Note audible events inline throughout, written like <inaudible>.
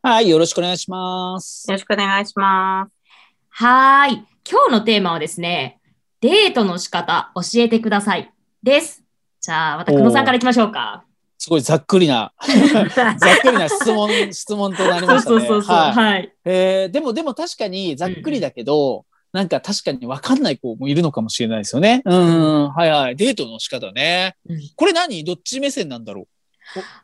はい、よろしくお願いします。よろしくお願いします。はーい。今日のテーマはですね、デートの仕方教えてください。です。じゃあ、また久野さんから行きましょうか。すごいざっくりな、<laughs> ざっくりな質問、質問となりましたね。そうそうそうそう。はいはい。えーでも、でも確かにざっくりだけど、なんか確かに分かんない子もいるのかもしれないですよね。うん、はいはい。デートの仕方ね。うんこれ何どっち目線なんだろう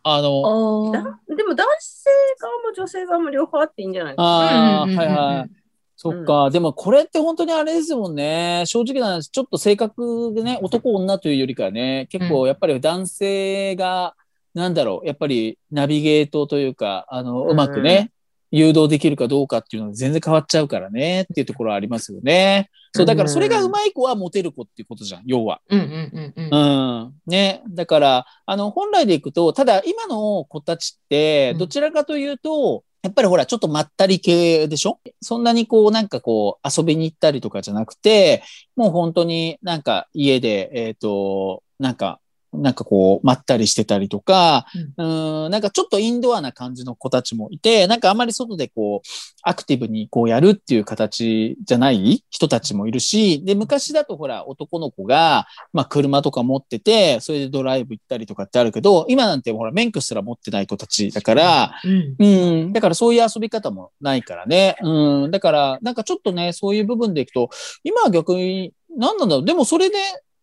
あの、でも男性側も女性側も両方あっていいんじゃないですか。あはいはい。そっか、でもこれって本当にあれですもんね。正直な話、ちょっと性格でね、男女というよりかはね、結構やっぱり男性が、なんだろう、やっぱりナビゲートというか、あの、うまくね、誘導できるかどうかっていうのが全然変わっちゃうからねっていうところはありますよね。そう、だからそれがうまい子はモテる子っていうことじゃん、要は。うんうんうんうん。うん。ね。だから、あの、本来でいくと、ただ今の子たちってう、んどちらかというと、やっぱりほら、ちょっとまったり系でしょ？そんなにこう、なんかこう、遊びに行ったりとかじゃなくて、もう本当になんか家で、えっ、と、なんか、なんかこう、まったりしてたりとか、うん、なんかちょっとインドアな感じの子たちもいて、なんかあまり外でこう、アクティブにこうやるっていう形じゃない人たちもいるし、で、昔だとほら、男の子が、まあ車とか持ってて、それでドライブ行ったりとかってあるけど、今なんてほら、免許すら持ってない子たちだから、うん。うん、だからそういう遊び方もないからね。うん、だから、なんかちょっとね、そういう部分でいくと、今は逆に、何なんだろう。でもそれで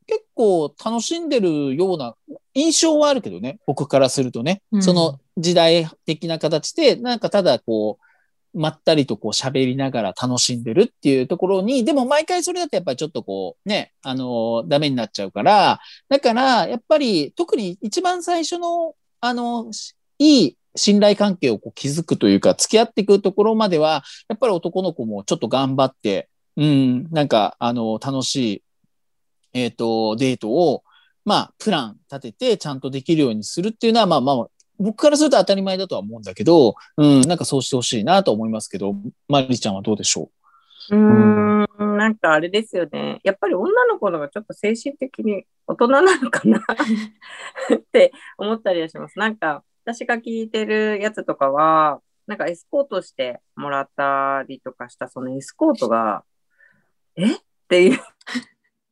結構楽しんでるような印象はあるけどね、僕からするとね。うんその時代的な形で、なんかただこう、まったりとこう喋りながら楽しんでるっていうところに、でも毎回それだとやっぱりちょっとこう、ね、あの、ダメになっちゃうから、だから、やっぱり特に一番最初の、あの、しいい信頼関係をこう築くというか、付き合っていくところまでは、やっぱり男の子もちょっと頑張って、うん、なんか、あの、楽しい、えっ、と、デートを、まあ、プラン立ててちゃんとできるようにするっていうのは、まあまあ、僕からすると当たり前だとは思うんだけど、うん、なんかそうしてほしいなと思いますけど、マリちゃんはどうでしょう？ーん、なんかあれですよね。やっぱり女の子の方がちょっと精神的に大人なのかな？って思ったりはします。なんか私が聞いてるやつとかは、なんかエスコートしてもらったりとかしたそのエスコートが、え？っていう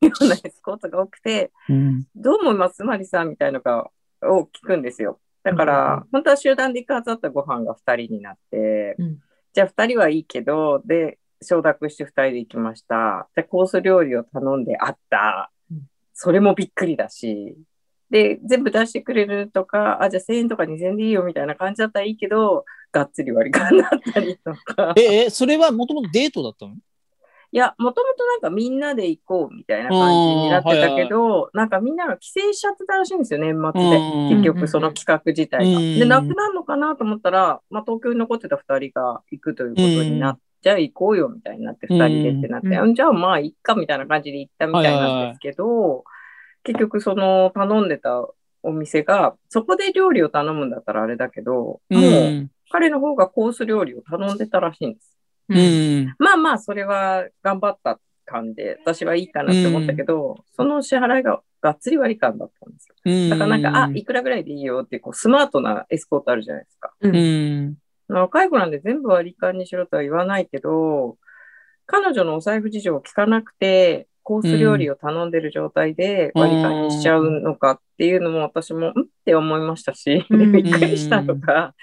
ようなエスコートが多くて、う、うん、どう思います？マリさんみたいなのがを聞くんですよ。だから、本当は集団で行くはずだったご飯が2人になって、うんじゃあ2人はいいけど、で、承諾して2人で行きました。で、コース料理を頼んであったうん。それもびっくりだし。で、全部出してくれるとか、あ、じゃあ1000円とか2000円でいいよみたいな感じだったらいいけど、がっつり割り勘だったりとか。え、え、それはもともとデートだったの？いや、もともとなんかみんなで行こうみたいな感じになってたけど、なんかみんなが帰省しちゃってたらしいんですよ、年末で。うん結局その企画自体が。うんで、なくなるのかなと思ったら、まあ、東京に残ってた2人が行くということになって、じゃあ行こうよみたいになって、2人でってなって、じゃあまあいっかみたいな感じで行ったみたいなんですけど、結局その頼んでたお店が、そこで料理を頼むんだったらあれだけど、う。もうん彼の方がコース料理を頼んでたらしいんです。う。ん。まあまあ、それは頑張った感で、私はいいかなって思ったけど、その支払いががっつり割り勘だったんですよ。うん。だからなんか、あ、いくらぐらいでいいよって、こう、スマートなエスコートあるじゃないですか。う。うんん。若い子なんで全部割り勘にしろとは言わないけど、彼女のお財布事情を聞かなくて、コース料理を頼んでる状態で割り勘にしちゃうのかっていうのも私も、ん？って思いましたし、びっくりしたのが、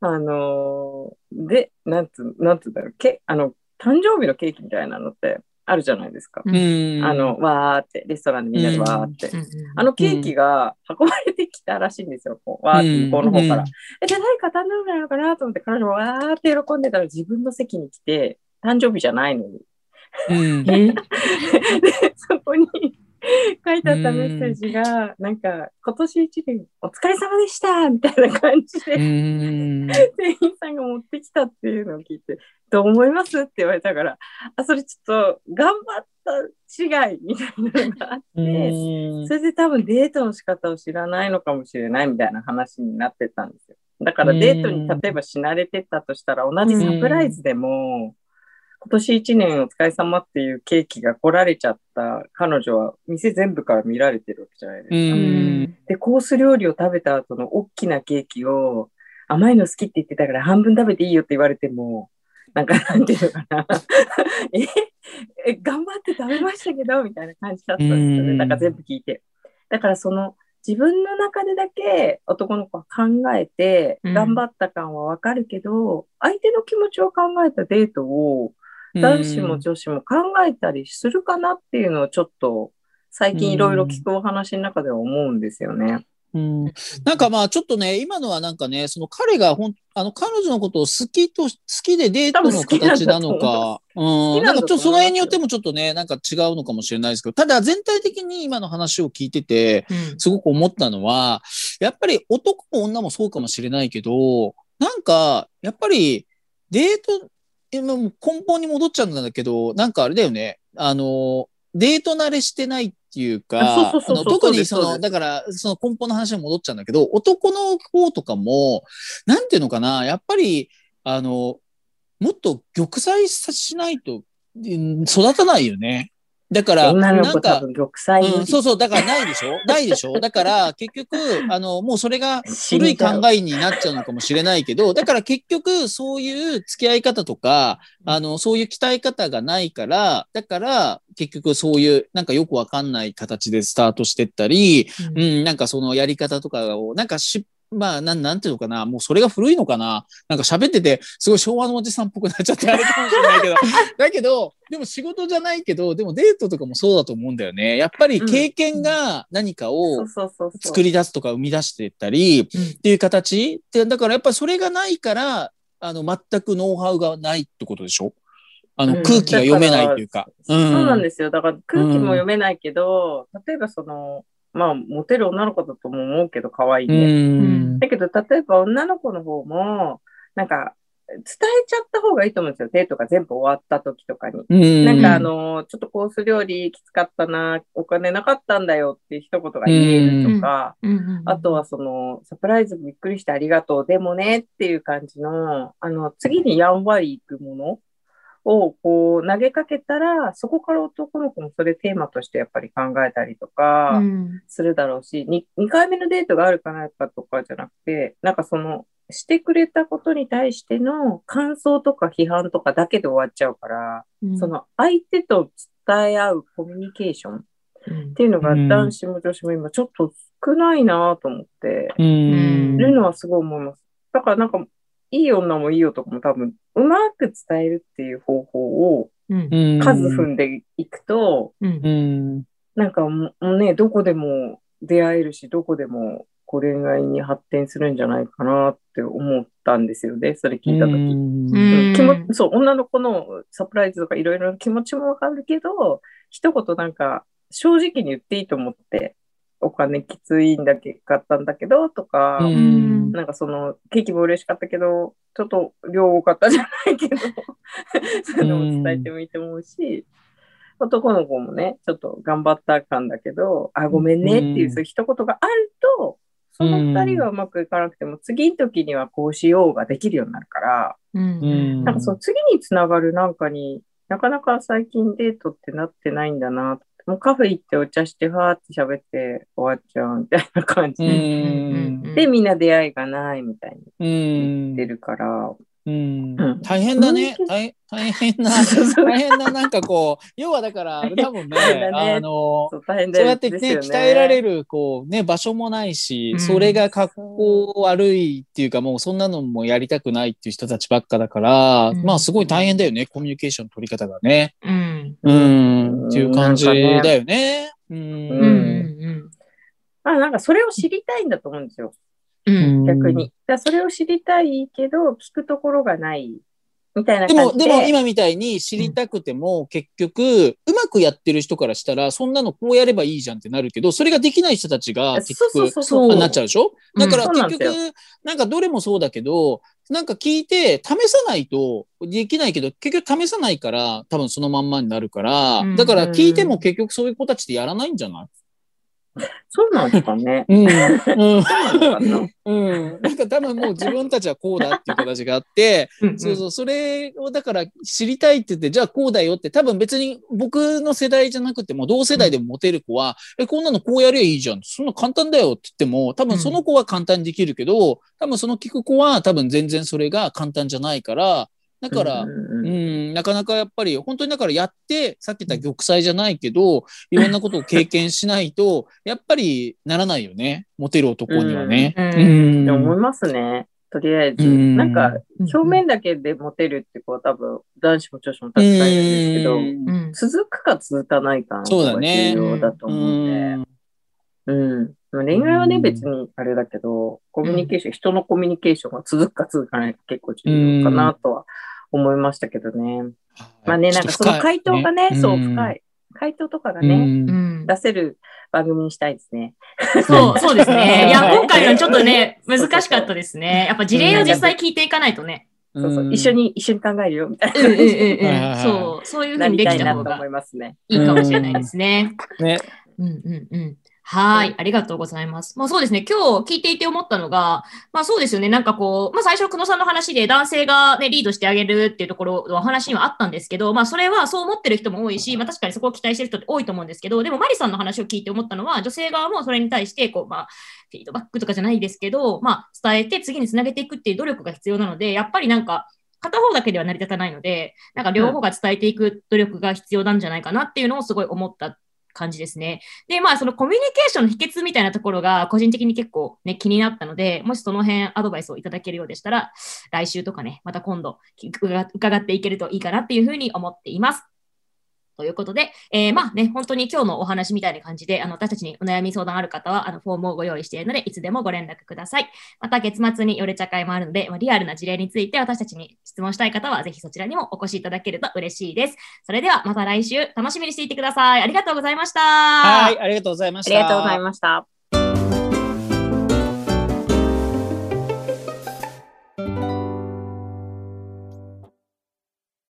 あのーで、なんつ、なんつうんだろう、け、あの、誕生日のケーキみたいなのってあるじゃないですか。うん。あの、わーって、レストランでみんなでわーって。あのケーキが運ばれてきたらしいんですよ。こうわーって向こうの方から。え、じゃあ何か誕生日なのかなと思って彼女もわーって喜んでたら自分の席に来て、誕生日じゃないのに。うん。<laughs> で、そこに <laughs> 書いてあったメッセージが、なんか、今年一年お疲れ様でしたみたいな感じで。<laughs> 店員さんが持ってきたっていうのを聞いて、どう思いますって言われたから、あ、それちょっと頑張った違いみたいなのがあって、それで多分デートの仕方を知らないのかもしれないみたいな話になってたんですよ。だからデートに例えば死なれてたとしたら、同じサプライズでも、今年1年お疲れ様っていうケーキが来られちゃった彼女は店全部から見られてるわけじゃないですか。ううんん。で、コース料理を食べた後の大きなケーキを甘いの好きって言ってたから半分食べていいよって言われても、なんかなんていうのかな。<laughs> え？え、頑張って食べましたけど、みたいな感じだったんですよね。うんだから全部聞いて。だからその自分の中でだけ男の子は考えてうん頑張った感はわかるけど、相手の気持ちを考えたデートを男子も女子も考えたりするかなっていうのをちょっと最近いろいろ聞くお話の中では思うんですよね。うん。なんかまあちょっとね、今のはなんかね、その彼がほん、あの彼女のことを好きと、好きでデートの形なのか、うん、なんかちょっとその辺によってもちょっとね、なんか違うのかもしれないですけど、ただ全体的に今の話を聞いてて、うん。すごく思ったのは、やっぱり男も女もそうかもしれないけど、なんか、やっぱりデート、えもう根本に戻っちゃうんだけど、なんかあれだよね、あの、デート慣れしてないっていうか、特にその、だから、その根本の話に戻っちゃうんだけど、男の方とかも、なんていうのかな、やっぱり、あの、もっと玉砕さしないと、うん育たないよね。だから、なんか、うん、理そうそう、だからないでしょ？<laughs> ないでしょ？だから、結局、あの、もうそれが古い考えになっちゃうのかもしれないけど、だから結局、そういう付き合い方とか、あの、そういう鍛え方がないから、だから、結局そういう、なんかよくわかんない形でスタートしてったり、うん、なんかそのやり方とかを、なんかし、まあ、なん、なんていうのかな、もうそれが古いのかな。なんか喋ってて、すごい昭和のおじさんっぽくなっちゃってあれかもしれないけど。<laughs> だけど、でも仕事じゃないけど、でもデートとかもそうだと思うんだよね。やっぱり経験が何かそを作り出すとか生み出していったりっていう形で、だからやっぱりそれがないから、あの、全くノウハウがないってことでしょ？あの、うん空気が読めないっていうか。そうなんでですよ。だから空気も読めないけど、例えばその、まあ、モテる女の子だとも思うけど、可愛いんうで。ん。だけど、例えば女の子の方も、なんか、伝えちゃった方がいいと思うんですよ。デートが全部終わった時とかに。うん。なんかあの、ちょっとコース料理きつかったな、お金なかったんだよっていう一言が言えるとか、あとはその、サプライズびっくりしてありがとう、でもねっていう感じの、あの、次にやんわりいくものをこう投げかけたら、そこから男の子もそれテーマとしてやっぱり考えたりとかうんするだろうし、に 2, 回目のデートがあるかないかとかじゃなくて、なんかその、してくれたことに対しての感想とか批判とかだけで終わっちゃうから、うんその相手と伝え合うコミュニケーションっうんていうのがうん男子も女子も今ちょっと少ないなと思って、うん。るのはすごい思います。だからなんか、いい女もいい男も多分、うまく伝えるっていう方法を数踏んでいくと、うん。うん。なんかもうね、どこでも出会えるし、どこでもこう恋愛に発展するんじゃないかなって思ったんですよね、それ聞いたとき。うん。そう、女の子のサプライズとかいろいろな気持ちもわかるけど、一言なんか正直に言っていいと思って、お金きついんだけ買ったんだけどとか、うんなんかそのケーキも嬉しかったけど、ちょっと量多かったじゃないけど、<laughs> そういうのも伝えてもいいと思うし、男の子もね、ちょっと頑張った感だけど、あ、ごめんねっていう、うんそういう一言があると、その二人はうまくいかなくても、次の時にはこうしようができるようになるから、うんなんかその次につながるなんかになかなか最近デートってなってないんだな。もうカフェ行ってお茶して、わーって喋って終わっちゃうみたいな感じうで。みんな出会いがないみたいにうん言ってるから。うんうん大変だねうん。大大変な、大変な、<laughs> なんかこう、要はだから、あれ多分ね、ねあの、そう大変だそうやってね。鍛えられる、こう、ね、場所もないし、うんそれが格好悪いっていうか、もうそんなのもやりたくないっていう人たちばっかだから、うんまあすごい大変だよね、コミュニケーションの取り方がね。うんうん、っていう感じだなんかねよね。う。うんんうんあなんかそれを知りたいんだと思うんですよ。うん。逆に。だそれを知りたいけど、聞くところがないみたいなでも、感じで。でも今みたいに知りたくても、結局、うまくやってる人からしたら、そんなのこうやればいいじゃんってなるけど、それができない人たちが結そうそう局、そう。なっちゃうでしょ？だからうんそうなんなんかどれもそうだけど、なんか聞いて、試さないとできないけど、結局試さないから、多分そのまんまになるからうん、だから聞いても結局そういう子たちってやらないんじゃない？そうなんですかね。うん。うん。そうなん。なんか多分もう自分たちはこうだっていう形があって、うんそうそう、それをだから知りたいって言って、じゃあこうだよって、多分別に僕の世代じゃなくても、同世代でもモテる子は、え、こんなのこうやりゃいいじゃん。そんな簡単だよって言っても、多分その子は簡単にできるけど、多分その聞く子は多分全然それが簡単じゃないから、だから、うんうんううんん、なかなかやっぱり、本当にだからやって、さっき言った玉砕じゃないけど、いろんなことを経験しないと、<laughs> やっぱりならないよね。モテる男にはね。うんうんって思いますね。とりあえず。うんなんか、うん表面だけでモテるって子は多分、男子も女子もたくさんいるんですけど、うんうん続くか続かないかのそう方がだね重要だと思うんで。うん。でも恋愛はね、うん別にあれだけど、コミュニケーション、人のコミュニケーションが続くか続かないか結構重要かなとは思いましたけどね。まあね、なんかその回答がね、そう、深い。い。回答とかがうね、出せる番組にしたいですね。そう、そうですね。<laughs> いや、はい今回のちょっとね、<laughs> 難しかったですね。やっぱ事例を実際聞いていかないとね。そうそう、一緒に、一緒に考えるよ、みたいなうんうんうん <laughs> はいはいはいうん。そう、そういうふうなにでりたいなときた方が思いますね。いいかもしれないですね。ね。うんうんうん。はい。ありがとうございます。まあそうですね。今日聞いていて思ったのが、まあそうですよね。なんかこう、まあ最初、久野さんの話で男性がね、リードしてあげるっていうところの話にはあったんですけど、まあそれはそう思ってる人も多いし、まあ確かにそこを期待してる人って多いと思うんですけど、でもマリさんの話を聞いて思ったのは、女性側もそれに対して、こう、まあ、フィードバックとかじゃないですけど、まあ伝えて次につなげていくっていう努力が必要なので、やっぱりなんか、片方だけでは成り立たないので、なんか両方が伝えていく努力が必要なんじゃないかなっていうのをすごい思った感じですね。で、まあ、そのコミュニケーションの秘訣みたいなところが個人的に結構ね、気になったので、もしその辺アドバイスをいただけるようでしたら、来週とかね、また今度伺っていけるといいかなっていうふうに思っています。ということで、えーまあね、本当に今日のお話みたいな感じで、あの、私たちにお悩み相談ある方は、あの、フォームをご用意しているので、いつでもご連絡ください。また、月末によれ茶会もあるので、まあ、リアルな事例について私たちに質問したい方は、ぜひそちらにもお越しいただけると嬉しいです。それでは、また来週、楽しみにしていてください。ありがとうございました。はい、ありがとうございました。ありがとうございました。